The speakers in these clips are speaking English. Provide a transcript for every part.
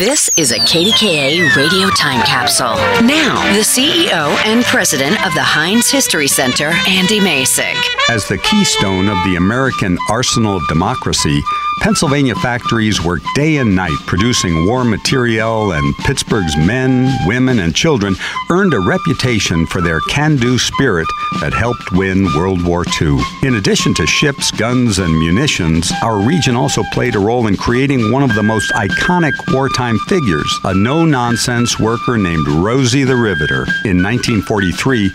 This is a KDKA radio time capsule. Now, the CEO and president of the Heinz History Center, Andy Masich. As the keystone of the American arsenal of democracy, Pennsylvania factories work day and night producing war material, and Pittsburgh's men, women, and children earned a reputation for their can do spirit that helped win World War II. In addition to ships, guns, and munitions, our region also played a role in creating one of the most iconic wartime figures, a no nonsense worker named Rosie the Riveter. In 1943,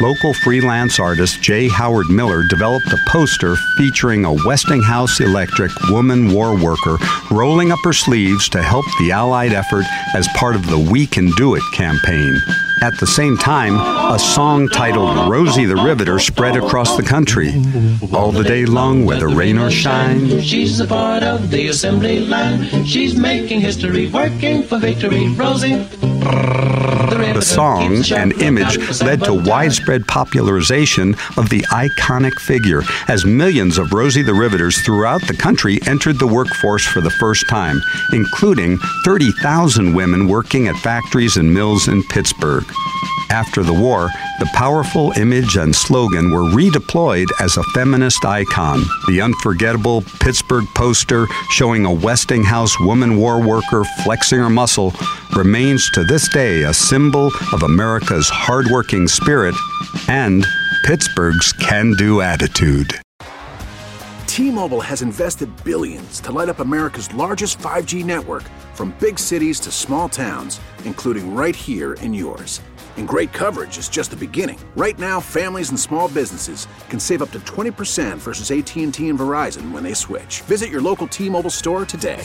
local freelance artist J. Howard Miller developed a poster featuring a Westinghouse Electric woman war worker rolling up her sleeves to help the Allied effort as part of the We Can Do It campaign. At the same time, a song titled Rosie the Riveter spread across the country. All the day long, whether rain or shine. She's a part of the assembly line. She's making history, working for victory. Rosie. The song and image led to widespread popularization of the iconic figure as millions of Rosie the Riveters throughout the country entered the workforce for the first time, including 30,000 women working at factories and mills in Pittsburgh. After the war, the powerful image and slogan were redeployed as a feminist icon. The unforgettable Pittsburgh poster showing a Westinghouse woman war worker flexing her muscle remains to this day a symbol of America's hardworking spirit and Pittsburgh's can do attitude. T Mobile has invested billions to light up America's largest 5G network from big cities to small towns, including right here in yours. And great coverage is just the beginning. Right now, families and small businesses can save up to 20% versus AT&T and Verizon when they switch. Visit your local T-Mobile store today.